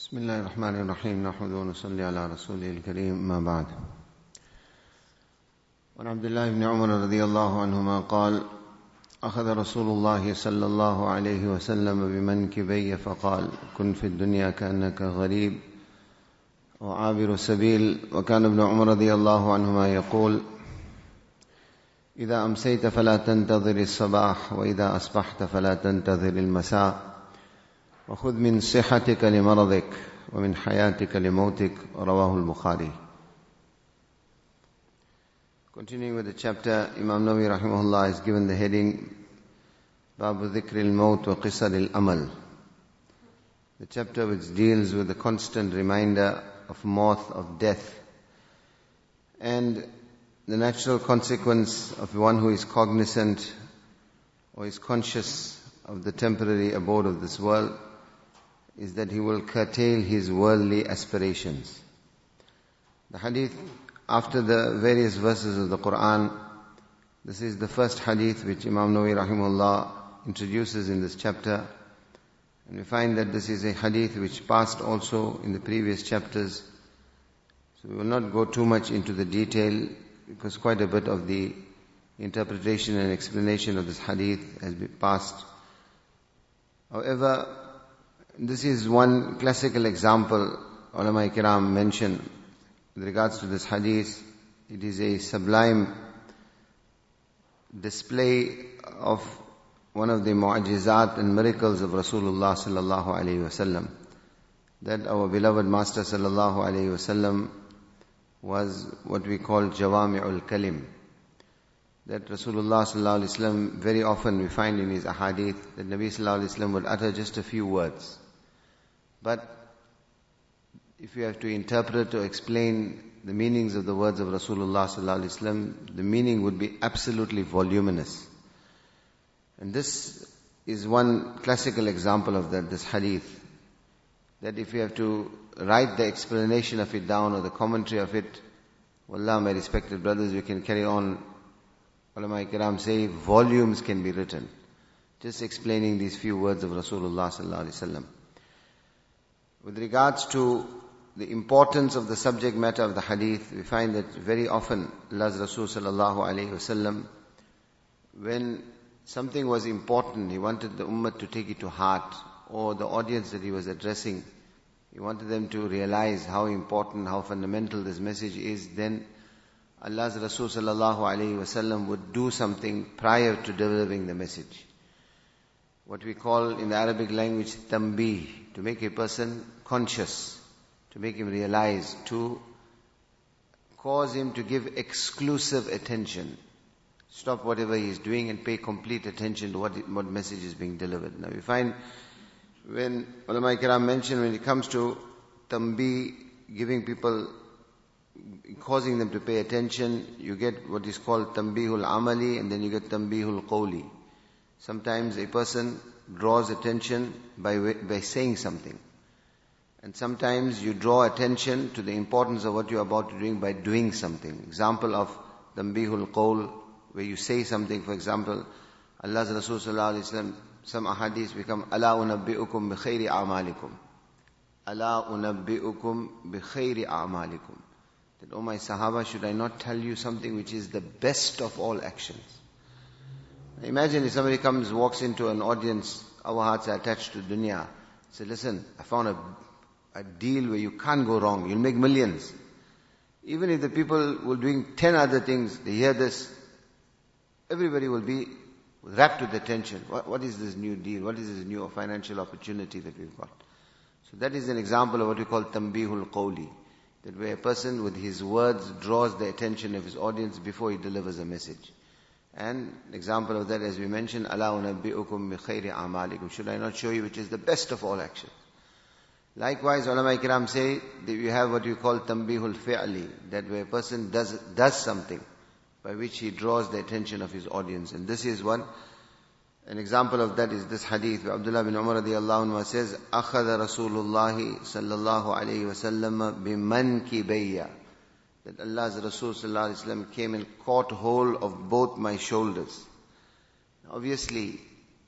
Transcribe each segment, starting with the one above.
بسم الله الرحمن الرحيم نحمد ونصلي على رسوله الكريم ما بعد وعن عبد الله بن عمر رضي الله عنهما قال أخذ رسول الله صلى الله عليه وسلم بمنكبي فقال كن في الدنيا كأنك غريب وعابر سبيل وكان ابن عمر رضي الله عنهما يقول إذا أمسيت فلا تنتظر الصباح وإذا أصبحت فلا تنتظر المساء وخذ من صحتك لمرضك ومن حياتك لموتك رواه البخاري Continuing with the chapter, Imam Nawawi rahimahullah has given the heading Babu Dhikr al-Maut wa Qisar al-Amal. The chapter which deals with the constant reminder of maut, of death, and the natural consequence of one who is cognizant or is conscious of the temporary abode of this world is that he will curtail his worldly aspirations. The hadith after the various verses of the Quran, this is the first hadith which Imam Nawawi rahimahullah introduces in this chapter. And we find that this is a hadith which passed also in the previous chapters. So we will not go too much into the detail because quite a bit of the interpretation and explanation of this hadith has been passed. However, this is one classical example ulama kiram mention with regards to this hadith. It is a sublime display of one of the mu'ajizat and miracles of Rasulullah sallallahu alaihi wasallam. That our beloved Master sallallahu alaihi wasallam was what we call jawami'ul kalim. That Rasulullah sallallahu alaihi wasallam very often we find in his ahadith that Nabi sallallahu alaihi wasallam would utter just a few words. But if you have to interpret or explain the meanings of the words of Rasulullah sallallahu the meaning would be absolutely voluminous. And this is one classical example of that, this hadith. That if you have to write the explanation of it down or the commentary of it, Wallah, my respected brothers, we can carry on. Ulama Kiram say volumes can be written. Just explaining these few words of Rasulullah sallallahu. With regards to the importance of the subject matter of the hadith, we find that very often Allah's Rasul sallallahu alayhi wasallam, when something was important, he wanted the ummah to take it to heart, or the audience that he was addressing, he wanted them to realize how important, how fundamental this message is, then Allah's Rasul sallallahu alayhi wasallam would do something prior to delivering the message. What we call in the Arabic language tambih, to make a person conscious, to make him realize, to cause him to give exclusive attention. Stop whatever he is doing and pay complete attention to what, what message is being delivered. Now we find when ulama kiram mentioned when it comes to tambi, giving people, causing them to pay attention, you get what is called tambihul amali and then you get tambihul qawli. Sometimes a person draws attention by, by saying something. And sometimes you draw attention to the importance of what you're about to do by doing something. Example of Tambihul Qawl, where you say something, for example, Allah's Rasul Sallallahu Alaihi Wasallam, some ahadith become, Ala unabbi'ukum bi khayri a'malikum. Ala unabbi'ukum bi khayri a'malikum. That, oh my Sahaba, should I not tell you something which is the best of all actions? Imagine if somebody comes, walks into an audience, our hearts are attached to dunya. Say, listen, I found a a deal where you can't go wrong. You'll make millions. Even if the people were doing ten other things, they hear this, everybody will be wrapped with attention. What, what is this new deal? What is this new financial opportunity that we've got? So that is an example of what we call tambihul qawli. That where a person with his words draws the attention of his audience before he delivers a message. And example of that, as we mentioned, Allah unabbi'ukum bi khayri amalikum. Should I not show you which is the best of all actions? Likewise, ulama ikram say that you have what you call tambihul fi'li, that where a person does, does something by which he draws the attention of his audience. And this is one, an example of that is this hadith where Abdullah bin Umar radiallahu anhu says, أخذ رسول الله صلى الله عليه وسلم بمنكبيّ that Allah's Rasul came and caught hold of both my shoulders. Obviously,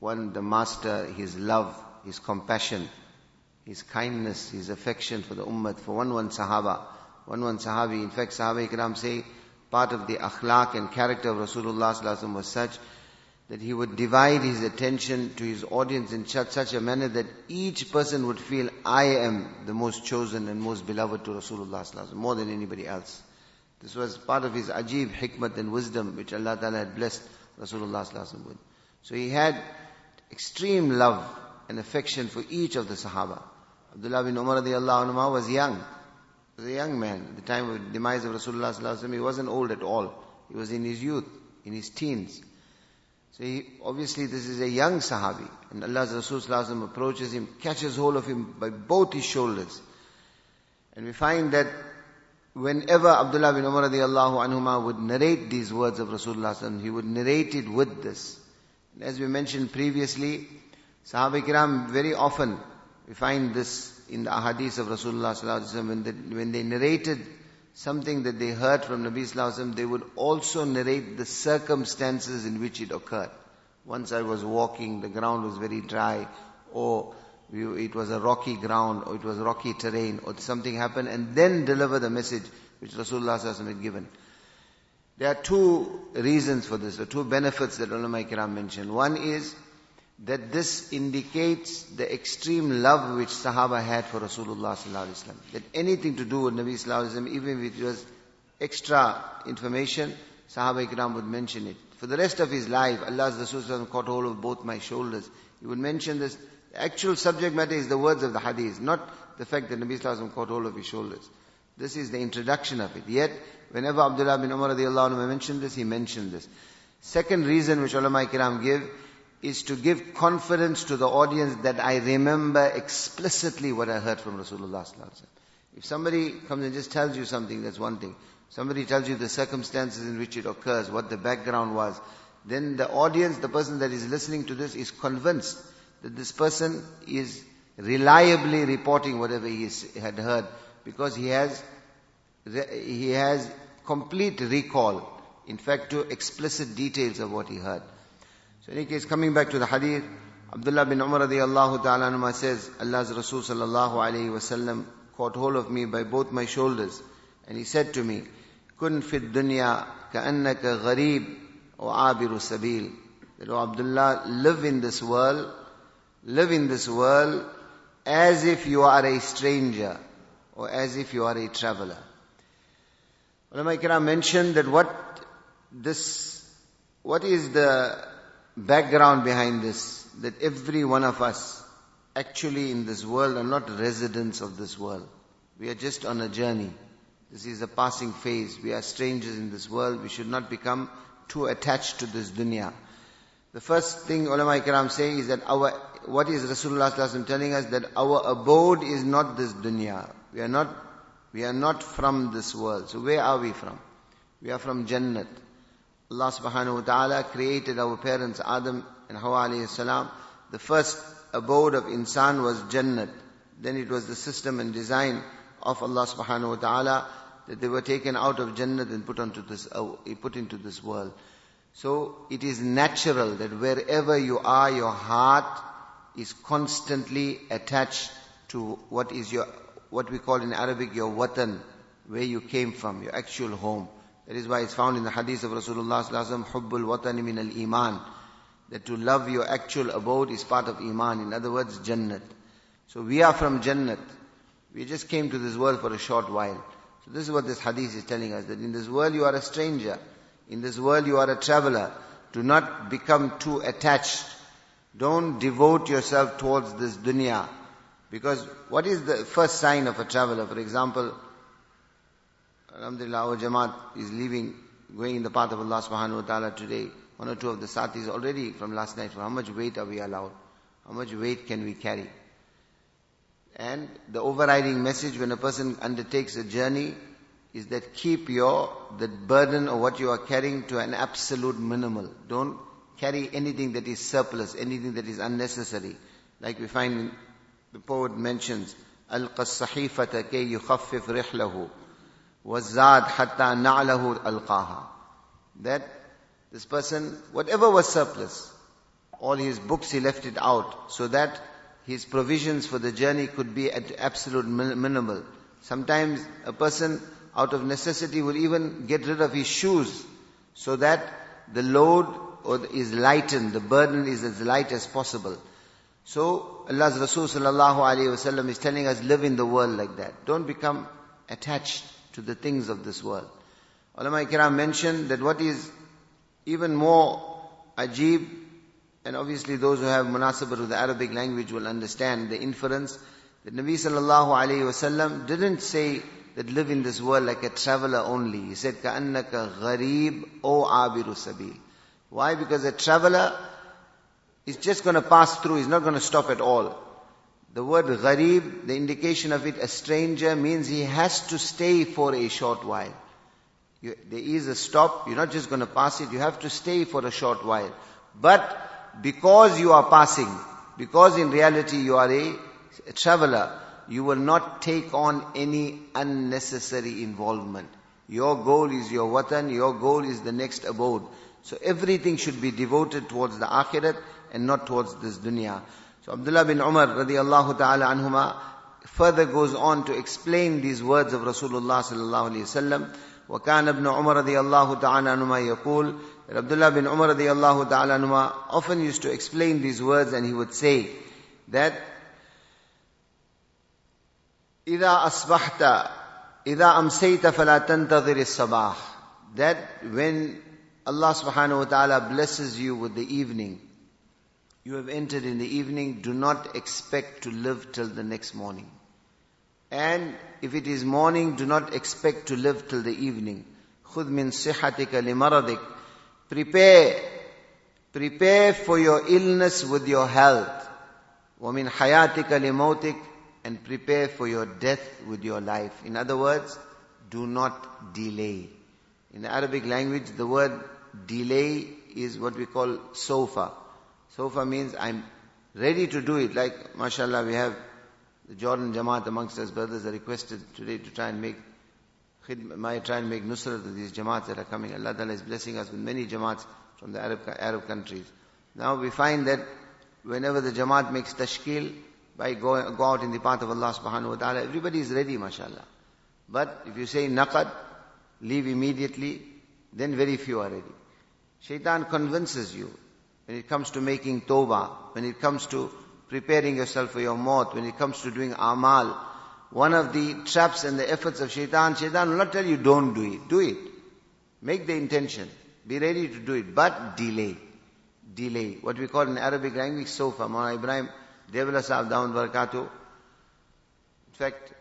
one, the master, his love, his compassion, his kindness, his affection for the ummah, for one one sahaba, one one sahabi. In fact, Sahaba Ikram say part of the akhlaq and character of Rasulullah was such that he would divide his attention to his audience in such, a manner that each person would feel, I am the most chosen and most beloved to Rasulullah more than anybody else. This was part of his ajib, hikmat and wisdom which Allah Ta'ala had blessed Rasulullah with. So he had extreme love and affection for each of the Sahaba. Abdullah bin Umar anhu was young. He was a young man. At the time of the demise of Rasulullah he wasn't old at all. He was in his youth, in his teens. So he, obviously this is a young Sahabi. And Allah's Rasul approaches him, catches hold of him by both his shoulders. And we find that whenever Abdullah bin Umar radiallahu anhuma would narrate these words of Rasulullah he would narrate it with this. And as we mentioned previously, Sahaba Kiram very often, we find this in the ahadith of Rasulullah when they, when they narrated something that they heard from Nabi Sallallahu they would also narrate the circumstances in which it occurred. Once I was walking, the ground was very dry, or it was a rocky ground, or it was rocky terrain, or something happened, and then deliver the message which Rasulullah had given. There are two reasons for this, or two benefits that ulama kiram mentioned. One is that this indicates the extreme love which Sahaba had for Rasulullah sallallahu That anything to do with Nabi sallallahu even if it was extra information, Sahaba ikram would mention it. For the rest of his life, Allah's Rasul caught hold of both my shoulders. He would mention this. The actual subject matter is the words of the hadith, not the fact that Nabi sallallahu caught hold of his shoulders. This is the introduction of it. Yet, whenever Abdullah bin Umar radiallahu anhu mentioned this, he mentioned this. Second reason which ulama kiram give is to give confidence to the audience that I remember explicitly what I heard from Rasulullah If somebody comes and just tells you something, that's one thing. Somebody tells you the circumstances in which it occurs, what the background was, then the audience, the person that is listening to this is convinced that this person is reliably reporting whatever he had heard because he has, he has complete recall, in fact to explicit details of what he heard. So in any case, coming back to the hadith, Abdullah bin Umar radiallahu ta'ala says, Allah's Rasul sallallahu alayhi wasallam caught hold of me by both my shoulders and he said to me, Kun fid dunya ka'annaka gharib wa abiru sabil. That, Abdullah, live in this world, live in this world as if you are a stranger or as if you are a traveler. Ulama Ikram mentioned that what this, what is the background behind this, that every one of us actually in this world are not residents of this world. We are just on a journey. This is a passing phase. We are strangers in this world. We should not become too attached to this dunya. The first thing ulama ikram say is that our, what is Rasulullah telling us? That our abode is not this dunya. We are not, we are not from this world. So where are we from? We are from Jannat. Allah subhanahu wa ta'ala created our parents Adam and Hawa alayhi salam. The first abode of insan was Jannat. Then it was the system and design of Allah subhanahu wa ta'ala that they were taken out of Jannat and put onto this, uh, put into this world. So it is natural that wherever you are, your heart is constantly attached to what is your, what we call in Arabic your watan, where you came from, your actual home. That is why it's found in the hadith of Rasulullah Hubbul watani min al-iman. That to love your actual abode is part of iman. In other words, Jannat. So we are from Jannat. We just came to this world for a short while. So this is what this hadith is telling us. That in this world you are a stranger. In this world you are a traveler. Do not become too attached. Don't devote yourself towards this dunya. Because what is the first sign of a traveler? For example, Alhamdulillah, our Jamaat is leaving, going in the path of Allah subhanahu wa ta'ala today. One or two of the satis already from last night. For how much weight are we allowed? How much weight can we carry? And the overriding message when a person undertakes a journey is that keep your, the burden of what you are carrying to an absolute minimal. Don't carry anything that is surplus, anything that is unnecessary. Like we find the poet mentions, ألقى الصحيفة كي يخفف رحله وَالزَّادْ حَتَّى نَعْلَهُ أَلْقَاهَا That this person, whatever was surplus, all his books he left it out, so that his provisions for the journey could be at absolute minimal. Sometimes a person out of necessity will even get rid of his shoes so that the load is lightened, the burden is as light as possible. So Allah's Rasul sallallahu alayhi wasallam is telling us live in the world like that. Don't become attached to the things of this world. Ulama kiram mentioned that what is even more ajib, and obviously those who have munasabat with the Arabic language will understand the inference, that Nabi sallallahu alayhi wasallam didn't say that live in this world like a traveler only. He said, كَأَنَّكَ غَرِيب O abiru sabil. Why? Because a traveler is just going to pass through, he's not going to stop at all. The word gharib, the indication of it, a stranger, means he has to stay for a short while. You, there is a stop, you're not just going to pass it, you have to stay for a short while. But because you are passing, because in reality you are a, a traveler, you will not take on any unnecessary involvement. Your goal is your watan, your goal is the next abode. So everything should be devoted towards the akhirat and not towards this dunya. So Abdullah bin Umar radiallahu ta'ala anhuma further goes on to explain these words of Rasulullah sallallahu alayhi wasallam. وكان ابن عمر رضي الله تعالى عنهما يقول that Abdullah bin Umar رضي الله تعالى عنهما often used to explain these words and he would say that إذا أصبحت إذا أمسيت فلا تنتظر الصباح that when Allah subhanahu wa ta'ala blesses you with the evening you have entered in the evening, do not expect to live till the next morning. And if it is morning, do not expect to live till the evening. خُذْ مِن صِحَّتِكَ لِمَرَضِكَ Prepare, prepare for your illness with your health. وَمِن حَيَاتِكَ لِمَوْتِكَ And prepare for your death with your life. In other words, do not delay. In the Arabic language, the word delay is what we call sofa. Sofa means I'm ready to do it. Like, mashallah, we have the Jordan Jamaat amongst us brothers are requested today to try and make might try and make nusrat to these Jamaats that are coming. Allah Ta'ala is blessing us with many Jamaats from the Arab, Arab countries. Now we find that whenever the Jamaat makes tashkil, by go, go out in the path of Allah subhanahu wa ta'ala, everybody is ready, mashallah. But if you say naqad, leave immediately, then very few are ready. Shaitan convinces you when it comes to making tawbah, when it comes to preparing yourself for your maut, when it comes to doing amal, one of the traps and the efforts of shaitan, shaitan will not tell you don't do it. Do it. Make the intention. Be ready to do it. But delay. Delay. What we call in Arabic language, sofa. Mawlana Ibrahim, Sahib Down Barakatuh. In fact,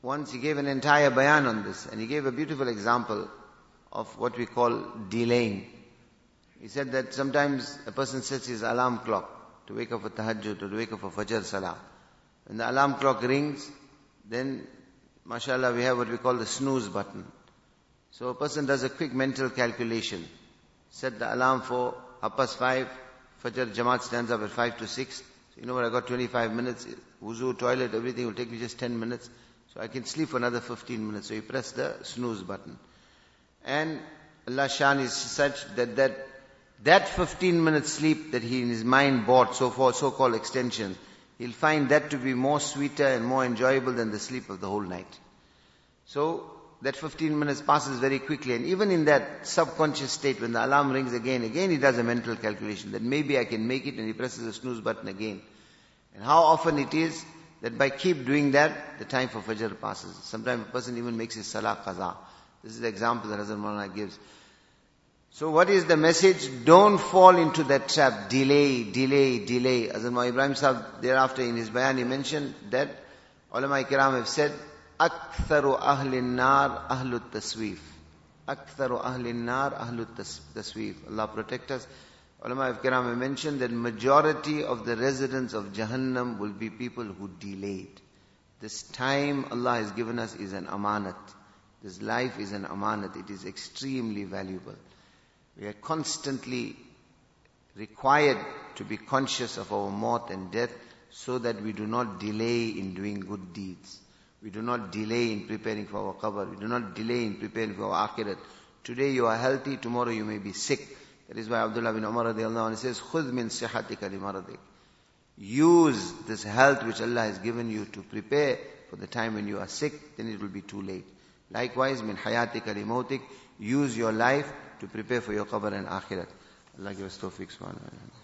once he gave an entire bayan on this, and he gave a beautiful example of what we call delaying. He said that sometimes a person sets his alarm clock to wake up for tahajjud, to wake up for fajr salah. When the alarm clock rings, then, mashallah, we have what we call the snooze button. So a person does a quick mental calculation. Set the alarm for half past five, fajr jamaat stands up at five to six. So you know what, I got 25 minutes, wuzu, toilet, everything will take me just 10 minutes. So I can sleep for another 15 minutes. So you press the snooze button. And Allah Shan is such that that that 15 minute sleep that he in his mind bought, so for so-called extension, he'll find that to be more sweeter and more enjoyable than the sleep of the whole night. So, that 15 minutes passes very quickly and even in that subconscious state when the alarm rings again, again he does a mental calculation that maybe I can make it and he presses the snooze button again. And how often it is that by keep doing that, the time for Fajr passes. Sometimes a person even makes his Salah Qaza. This is the example that Hazrat Maulana gives. So what is the message? Don't fall into that trap. Delay, delay, delay. Azam Ibrahim Sahib thereafter in his bayan he mentioned that ulama kiram have said, Aktharu ahlin nar ahlut taswif." Aktharu ahlin nar ahlut taswif. Allah protect us. Ulama of kiram have mentioned that majority of the residents of Jahannam will be people who delayed. This time Allah has given us is an amanat. This life is an amanat. It is extremely valuable. We are constantly required to be conscious of our maut and death so that we do not delay in doing good deeds. We do not delay in preparing for our qabr. We do not delay in preparing for our akhirat. Today you are healthy, tomorrow you may be sick. That is why Abdullah bin Umar radiallahu anhu says, خُذْ مِنْ Use this health which Allah has given you to prepare for the time when you are sick, then it will be too late. Likewise, min حَيَاتِكَ Use your life to prepare for your qabr and akhirat. Allah give us tawfiq subhanahu